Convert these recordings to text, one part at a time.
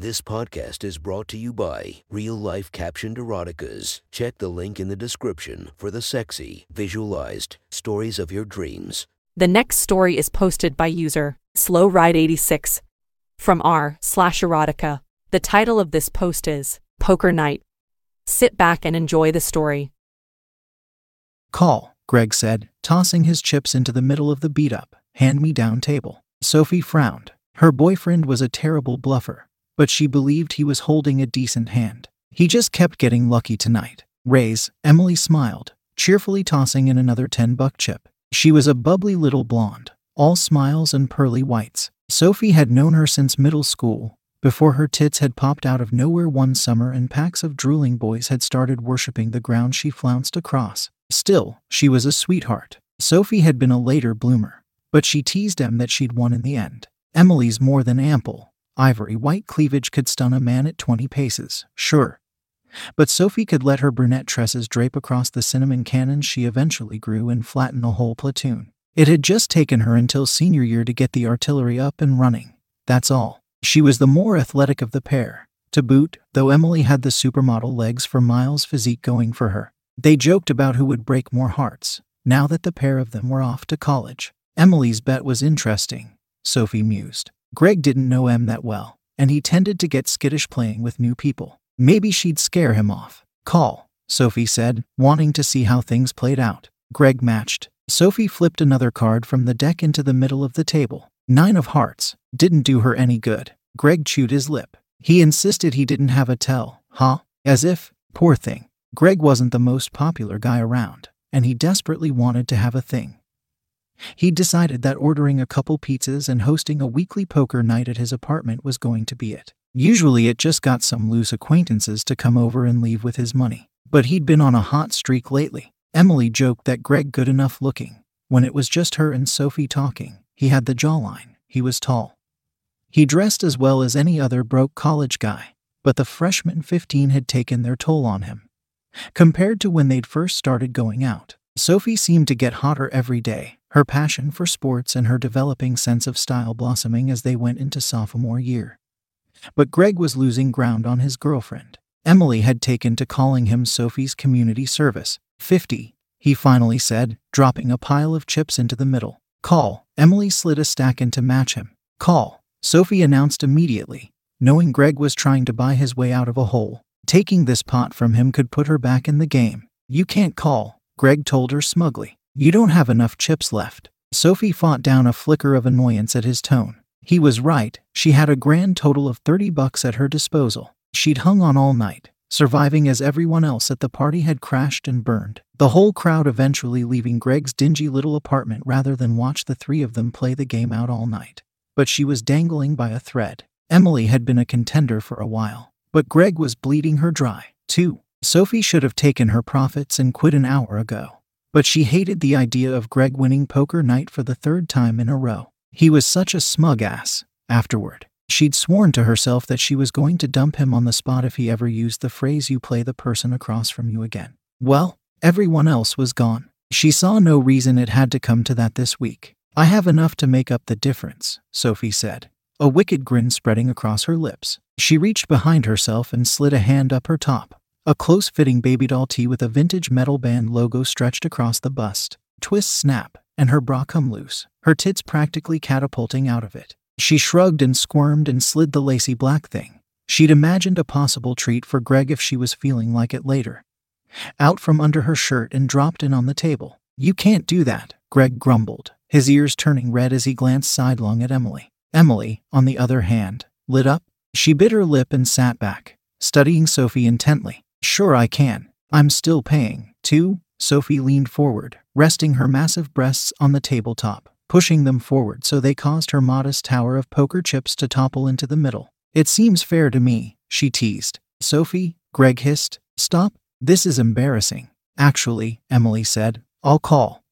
This podcast is brought to you by Real Life Captioned Eroticas. Check the link in the description for the sexy, visualized stories of your dreams. The next story is posted by user Slow Ride 86 from r slash erotica. The title of this post is Poker Night. Sit back and enjoy the story. Call, Greg said, tossing his chips into the middle of the beat up, hand me down table. Sophie frowned. Her boyfriend was a terrible bluffer, but she believed he was holding a decent hand. He just kept getting lucky tonight. Raise, Emily smiled, cheerfully tossing in another 10 buck chip. She was a bubbly little blonde, all smiles and pearly whites. Sophie had known her since middle school, before her tits had popped out of nowhere one summer and packs of drooling boys had started worshipping the ground she flounced across. Still, she was a sweetheart. Sophie had been a later bloomer, but she teased Em that she'd won in the end. Emily's more than ample. Ivory white cleavage could stun a man at 20 paces, sure. But Sophie could let her brunette tresses drape across the cinnamon cannons she eventually grew and flatten a whole platoon. It had just taken her until senior year to get the artillery up and running. That's all. She was the more athletic of the pair. To boot, though Emily had the supermodel legs for Miles' physique going for her. They joked about who would break more hearts, now that the pair of them were off to college. Emily's bet was interesting, Sophie mused. Greg didn't know Em that well, and he tended to get skittish playing with new people. Maybe she'd scare him off. Call, Sophie said, wanting to see how things played out. Greg matched. Sophie flipped another card from the deck into the middle of the table. Nine of hearts. Didn't do her any good. Greg chewed his lip. He insisted he didn't have a tell, huh? As if, poor thing. Greg wasn't the most popular guy around, and he desperately wanted to have a thing. He decided that ordering a couple pizzas and hosting a weekly poker night at his apartment was going to be it. Usually it just got some loose acquaintances to come over and leave with his money. But he'd been on a hot streak lately. Emily joked that Greg good enough looking. When it was just her and Sophie talking, he had the jawline, he was tall. He dressed as well as any other broke college guy, but the freshman 15 had taken their toll on him. Compared to when they'd first started going out, Sophie seemed to get hotter every day, her passion for sports and her developing sense of style blossoming as they went into sophomore year. But Greg was losing ground on his girlfriend. Emily had taken to calling him Sophie's community service. 50, he finally said, dropping a pile of chips into the middle. Call. Emily slid a stack in to match him. Call. Sophie announced immediately, knowing Greg was trying to buy his way out of a hole. Taking this pot from him could put her back in the game. You can't call, Greg told her smugly. You don't have enough chips left. Sophie fought down a flicker of annoyance at his tone. He was right, she had a grand total of 30 bucks at her disposal. She'd hung on all night, surviving as everyone else at the party had crashed and burned. The whole crowd eventually leaving Greg's dingy little apartment rather than watch the three of them play the game out all night. But she was dangling by a thread. Emily had been a contender for a while, but Greg was bleeding her dry, too. Sophie should have taken her profits and quit an hour ago. But she hated the idea of Greg winning poker night for the third time in a row. He was such a smug ass. Afterward, she'd sworn to herself that she was going to dump him on the spot if he ever used the phrase you play the person across from you again. Well, everyone else was gone. She saw no reason it had to come to that this week. I have enough to make up the difference, Sophie said, a wicked grin spreading across her lips. She reached behind herself and slid a hand up her top. A close fitting baby doll tee with a vintage metal band logo stretched across the bust. Twist snap, and her bra come loose, her tits practically catapulting out of it. She shrugged and squirmed and slid the lacy black thing. She'd imagined a possible treat for Greg if she was feeling like it later. Out from under her shirt and dropped in on the table. You can't do that, Greg grumbled, his ears turning red as he glanced sidelong at Emily. Emily, on the other hand, lit up. She bit her lip and sat back, studying Sophie intently. Sure, I can. I'm still paying. Too? Sophie leaned forward, resting her massive breasts on the tabletop, pushing them forward so they caused her modest tower of poker chips to topple into the middle. It seems fair to me, she teased. Sophie, Greg hissed. Stop. This is embarrassing. Actually, Emily said, I'll call.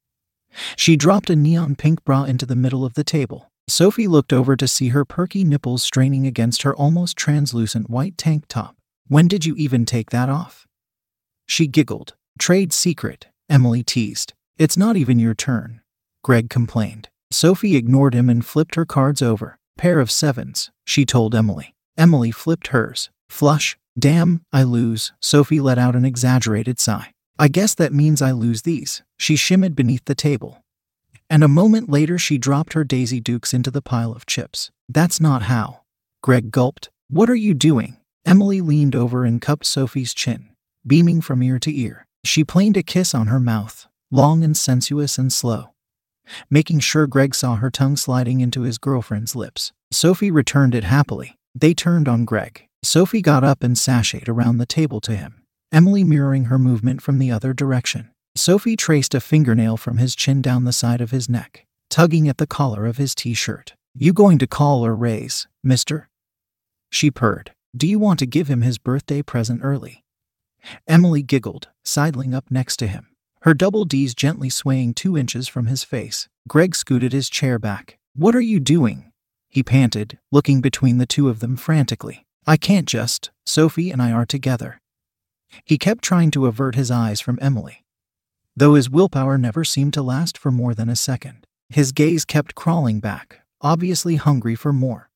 She dropped a neon pink bra into the middle of the table. Sophie looked over to see her perky nipples straining against her almost translucent white tank top. When did you even take that off? She giggled. Trade secret, Emily teased. It's not even your turn. Greg complained. Sophie ignored him and flipped her cards over. Pair of sevens, she told Emily. Emily flipped hers. Flush. Damn, I lose. Sophie let out an exaggerated sigh. I guess that means I lose these. She shimmied beneath the table. And a moment later, she dropped her Daisy Dukes into the pile of chips. That's not how. Greg gulped. What are you doing? Emily leaned over and cupped Sophie's chin, beaming from ear to ear. She planed a kiss on her mouth, long and sensuous and slow, making sure Greg saw her tongue sliding into his girlfriend's lips. Sophie returned it happily. They turned on Greg. Sophie got up and sashayed around the table to him, Emily mirroring her movement from the other direction. Sophie traced a fingernail from his chin down the side of his neck, tugging at the collar of his t shirt. You going to call or raise, mister? She purred. Do you want to give him his birthday present early? Emily giggled, sidling up next to him, her double D's gently swaying two inches from his face. Greg scooted his chair back. What are you doing? He panted, looking between the two of them frantically. I can't just, Sophie and I are together. He kept trying to avert his eyes from Emily, though his willpower never seemed to last for more than a second. His gaze kept crawling back, obviously hungry for more.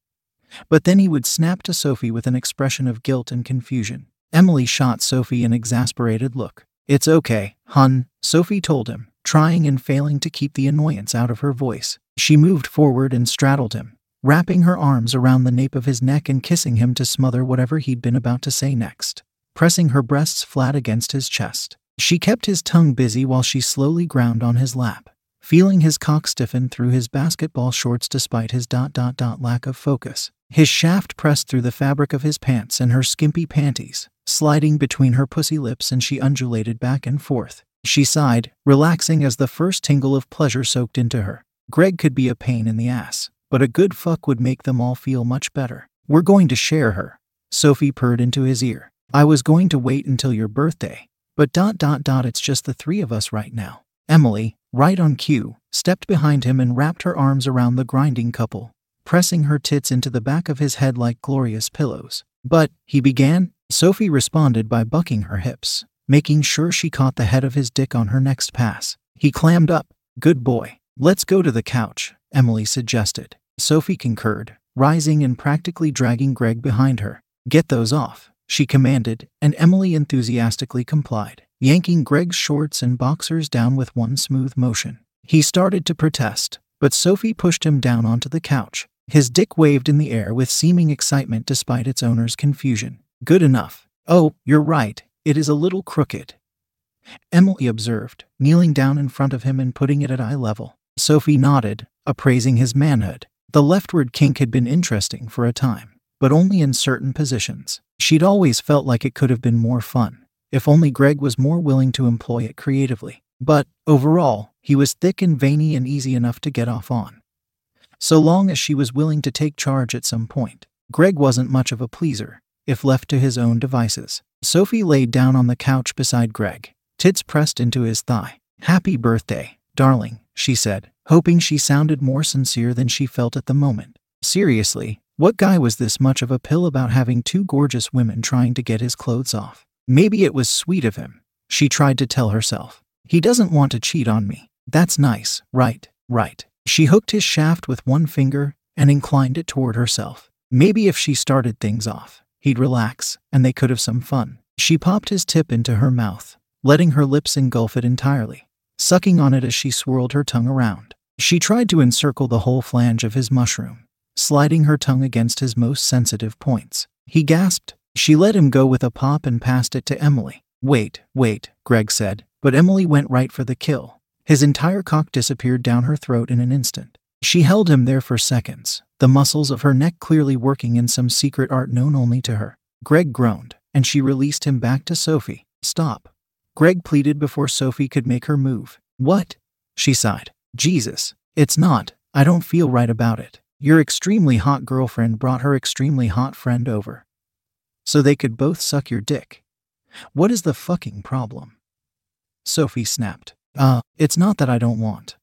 But then he would snap to Sophie with an expression of guilt and confusion. Emily shot Sophie an exasperated look. It's okay, hun, Sophie told him, trying and failing to keep the annoyance out of her voice. She moved forward and straddled him, wrapping her arms around the nape of his neck and kissing him to smother whatever he'd been about to say next, pressing her breasts flat against his chest. She kept his tongue busy while she slowly ground on his lap, feeling his cock stiffen through his basketball shorts despite his dot dot dot lack of focus. His shaft pressed through the fabric of his pants and her skimpy panties, sliding between her pussy lips, and she undulated back and forth. She sighed, relaxing as the first tingle of pleasure soaked into her. Greg could be a pain in the ass, but a good fuck would make them all feel much better. We're going to share her. Sophie purred into his ear. I was going to wait until your birthday, but dot dot dot it's just the three of us right now. Emily, right on cue, stepped behind him and wrapped her arms around the grinding couple, pressing her tits into the back of his head like glorious pillows. But, he began, Sophie responded by bucking her hips, making sure she caught the head of his dick on her next pass. He clammed up. Good boy. Let's go to the couch, Emily suggested. Sophie concurred, rising and practically dragging Greg behind her. Get those off, she commanded, and Emily enthusiastically complied, yanking Greg's shorts and boxers down with one smooth motion. He started to protest, but Sophie pushed him down onto the couch. His dick waved in the air with seeming excitement despite its owner's confusion. Good enough. Oh, you're right, it is a little crooked. Emily observed, kneeling down in front of him and putting it at eye level. Sophie nodded, appraising his manhood. The leftward kink had been interesting for a time, but only in certain positions. She'd always felt like it could have been more fun, if only Greg was more willing to employ it creatively. But, overall, he was thick and veiny and easy enough to get off on. So long as she was willing to take charge at some point. Greg wasn't much of a pleaser, if left to his own devices. Sophie laid down on the couch beside Greg, tits pressed into his thigh. Happy birthday, darling, she said, hoping she sounded more sincere than she felt at the moment. Seriously, what guy was this much of a pill about having two gorgeous women trying to get his clothes off? Maybe it was sweet of him, she tried to tell herself. He doesn't want to cheat on me. That's nice, right, right. She hooked his shaft with one finger and inclined it toward herself. Maybe if she started things off, He'd relax, and they could have some fun. She popped his tip into her mouth, letting her lips engulf it entirely, sucking on it as she swirled her tongue around. She tried to encircle the whole flange of his mushroom, sliding her tongue against his most sensitive points. He gasped. She let him go with a pop and passed it to Emily. Wait, wait, Greg said, but Emily went right for the kill. His entire cock disappeared down her throat in an instant. She held him there for seconds, the muscles of her neck clearly working in some secret art known only to her. Greg groaned, and she released him back to Sophie. Stop. Greg pleaded before Sophie could make her move. What? She sighed. Jesus. It's not. I don't feel right about it. Your extremely hot girlfriend brought her extremely hot friend over. So they could both suck your dick. What is the fucking problem? Sophie snapped. Uh, it's not that I don't want.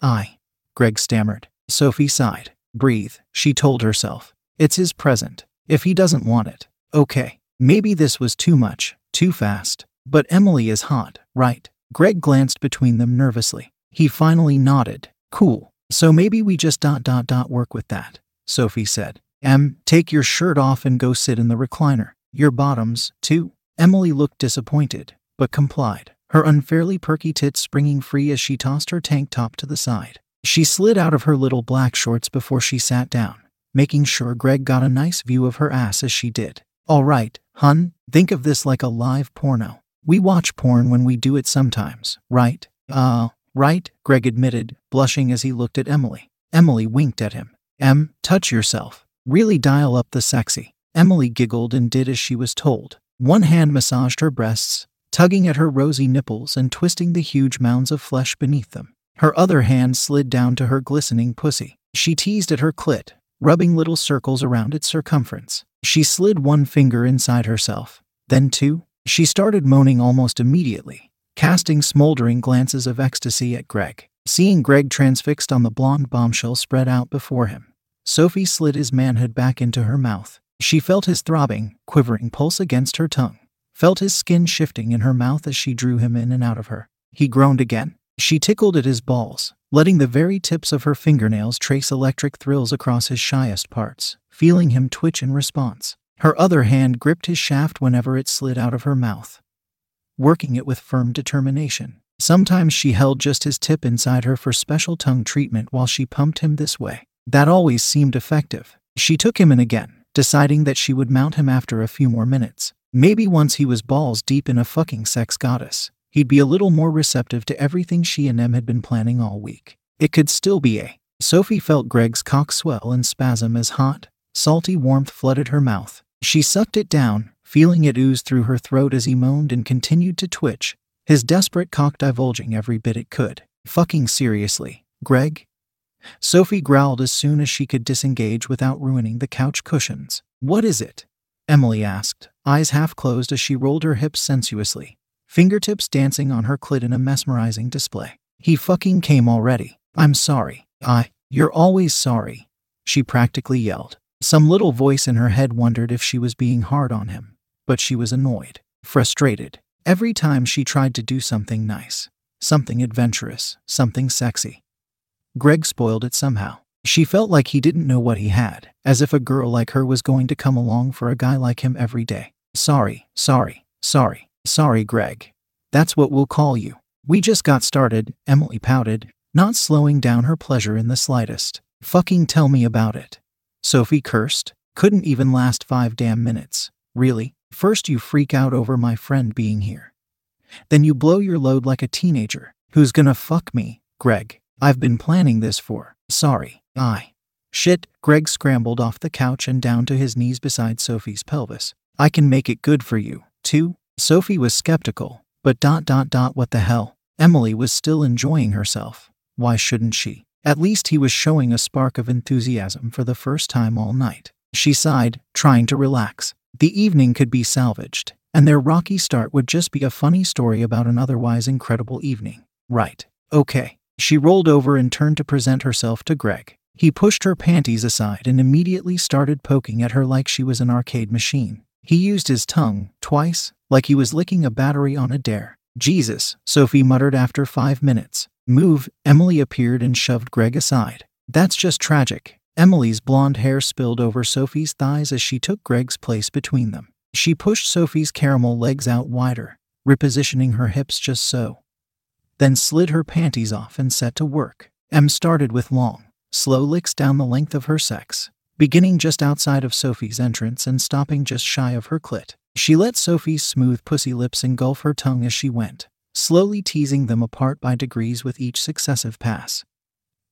I. Greg stammered. Sophie sighed. Breathe, she told herself. It's his present. If he doesn't want it, okay. Maybe this was too much, too fast. But Emily is hot, right? Greg glanced between them nervously. He finally nodded. Cool. So maybe we just dot dot dot work with that, Sophie said. Em, take your shirt off and go sit in the recliner. Your bottoms, too. Emily looked disappointed, but complied, her unfairly perky tits springing free as she tossed her tank top to the side. She slid out of her little black shorts before she sat down, making sure Greg got a nice view of her ass as she did. All right, hun, think of this like a live porno. We watch porn when we do it sometimes, right? Uh, right, Greg admitted, blushing as he looked at Emily. Emily winked at him. Em, touch yourself. Really dial up the sexy. Emily giggled and did as she was told. One hand massaged her breasts, tugging at her rosy nipples and twisting the huge mounds of flesh beneath them. Her other hand slid down to her glistening pussy. She teased at her clit, rubbing little circles around its circumference. She slid one finger inside herself, then two. She started moaning almost immediately, casting smoldering glances of ecstasy at Greg. Seeing Greg transfixed on the blonde bombshell spread out before him, Sophie slid his manhood back into her mouth. She felt his throbbing, quivering pulse against her tongue, felt his skin shifting in her mouth as she drew him in and out of her. He groaned again. She tickled at his balls, letting the very tips of her fingernails trace electric thrills across his shyest parts, feeling him twitch in response. Her other hand gripped his shaft whenever it slid out of her mouth, working it with firm determination. Sometimes she held just his tip inside her for special tongue treatment while she pumped him this way. That always seemed effective. She took him in again, deciding that she would mount him after a few more minutes. Maybe once he was balls deep in a fucking sex goddess, he'd be a little more receptive to everything she and Em had been planning all week. It could still be a. Sophie felt Greg's cock swell and spasm as hot, salty warmth flooded her mouth. She sucked it down, feeling it ooze through her throat as he moaned and continued to twitch, his desperate cock divulging every bit it could. Fucking seriously, Greg? Sophie growled as soon as she could disengage without ruining the couch cushions. What is it? Emily asked, eyes half closed as she rolled her hips sensuously, fingertips dancing on her clit in a mesmerizing display. He fucking came already. I'm sorry. I. You're always sorry. She practically yelled. Some little voice in her head wondered if she was being hard on him, but she was annoyed, frustrated. Every time she tried to do something nice, something adventurous, something sexy, Greg spoiled it somehow. She felt like he didn't know what he had, as if a girl like her was going to come along for a guy like him every day. Sorry, sorry, sorry, sorry, Greg. That's what we'll call you. We just got started, Emily pouted, not slowing down her pleasure in the slightest. Fucking tell me about it. Sophie cursed. Couldn't even last five damn minutes. Really? First you freak out over my friend being here. Then you blow your load like a teenager. Who's gonna fuck me, Greg? I've been planning this for. Sorry. I. Shit, Greg scrambled off the couch and down to his knees beside Sophie's pelvis. I can make it good for you, too. Sophie was skeptical, but dot dot dot what the hell? Emily was still enjoying herself. Why shouldn't she? At least he was showing a spark of enthusiasm for the first time all night. She sighed, trying to relax. The evening could be salvaged, and their rocky start would just be a funny story about an otherwise incredible evening. Right. Okay. She rolled over and turned to present herself to Greg. He pushed her panties aside and immediately started poking at her like she was an arcade machine. He used his tongue, twice, like he was licking a battery on a dare. Jesus, Sophie muttered after five minutes. Move, Emily appeared and shoved Greg aside. That's just tragic. Emily's blonde hair spilled over Sophie's thighs as she took Greg's place between them. She pushed Sophie's caramel legs out wider, repositioning her hips just so then slid her panties off and set to work. Em started with long, slow licks down the length of her sex, beginning just outside of Sophie's entrance and stopping just shy of her clit. She let Sophie's smooth pussy lips engulf her tongue as she went, slowly teasing them apart by degrees with each successive pass.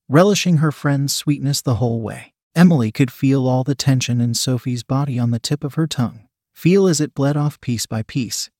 Relishing her friend's sweetness the whole way, Emily could feel all the tension in Sophie's body on the tip of her tongue, feel as it bled off piece by piece,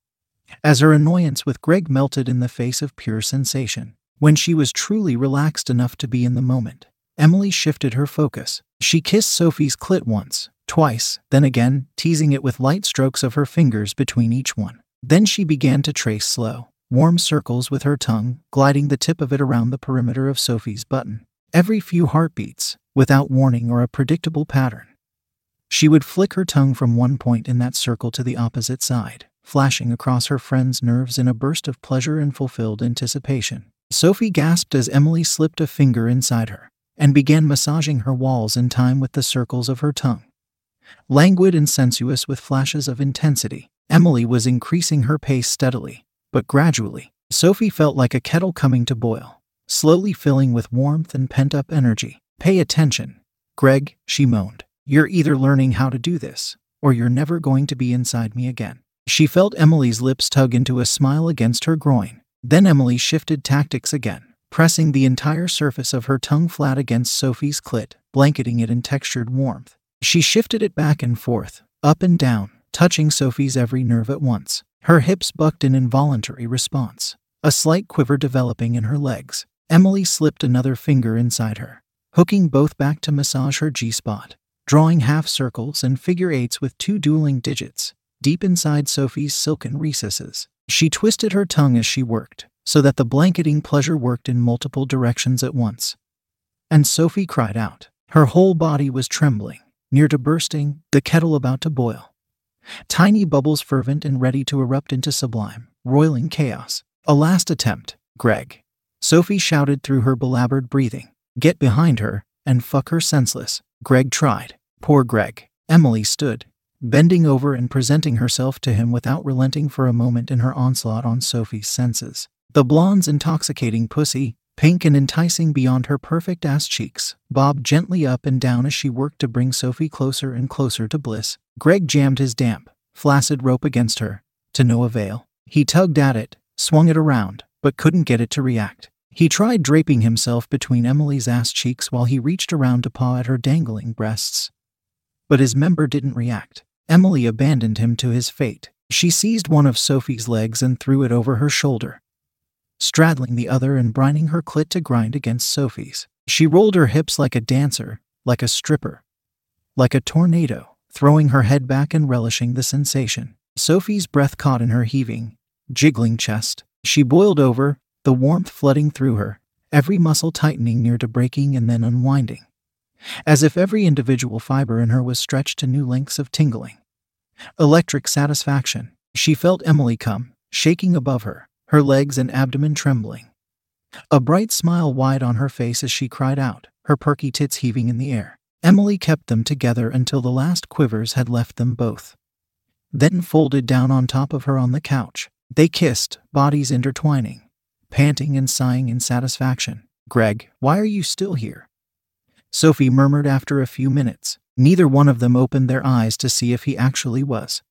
as her annoyance with Greg melted in the face of pure sensation. When she was truly relaxed enough to be in the moment, Emily shifted her focus. She kissed Sophie's clit once, twice, then again, teasing it with light strokes of her fingers between each one. Then she began to trace slow, warm circles with her tongue, gliding the tip of it around the perimeter of Sophie's button. Every few heartbeats, without warning or a predictable pattern. She would flick her tongue from one point in that circle to the opposite side flashing across her friend's nerves in a burst of pleasure and fulfilled anticipation. Sophie gasped as Emily slipped a finger inside her and began massaging her walls in time with the circles of her tongue. Languid and sensuous with flashes of intensity, Emily was increasing her pace steadily, but gradually, Sophie felt like a kettle coming to boil, slowly filling with warmth and pent up energy. Pay attention, Greg, she moaned. You're either learning how to do this, or you're never going to be inside me again. She felt Emily's lips tug into a smile against her groin. Then Emily shifted tactics again, pressing the entire surface of her tongue flat against Sophie's clit, blanketing it in textured warmth. She shifted it back and forth, up and down, touching Sophie's every nerve at once. Her hips bucked in involuntary response, a slight quiver developing in her legs. Emily slipped another finger inside her, hooking both back to massage her G spot, drawing half circles and figure eights with two dueling digits, deep inside Sophie's silken recesses. She twisted her tongue as she worked, so that the blanketing pleasure worked in multiple directions at once. And Sophie cried out. Her whole body was trembling, near to bursting, the kettle about to boil. Tiny bubbles fervent and ready to erupt into sublime, roiling chaos. A last attempt, Greg. Sophie shouted through her belabored breathing. Get behind her and fuck her senseless. Greg tried. Poor Greg. Emily stood, bending over and presenting herself to him without relenting for a moment in her onslaught on Sophie's senses. The blonde's intoxicating pussy, pink and enticing beyond her perfect ass cheeks, bobbed gently up and down as she worked to bring Sophie closer and closer to bliss. Greg jammed his damp, flaccid rope against her, to no avail. He tugged at it, swung it around, but couldn't get it to react. He tried draping himself between Emily's ass cheeks while he reached around to paw at her dangling breasts. But his member didn't react. Emily abandoned him to his fate. She seized one of Sophie's legs and threw it over her shoulder, straddling the other and brining her clit to grind against Sophie's. She rolled her hips like a dancer, like a stripper, like a tornado, throwing her head back and relishing the sensation. Sophie's breath caught in her heaving, jiggling chest. She boiled over, the warmth flooding through her, every muscle tightening near to breaking and then unwinding, as if every individual fiber in her was stretched to new lengths of tingling. Electric satisfaction. She felt Emily come, shaking above her, her legs and abdomen trembling. A bright smile wide on her face as she cried out, her perky tits heaving in the air. Emily kept them together until the last quivers had left them both. Then folded down on top of her on the couch. They kissed, bodies intertwining, panting and sighing in satisfaction. Greg, why are you still here? Sophie murmured after a few minutes. Neither one of them opened their eyes to see if he actually was.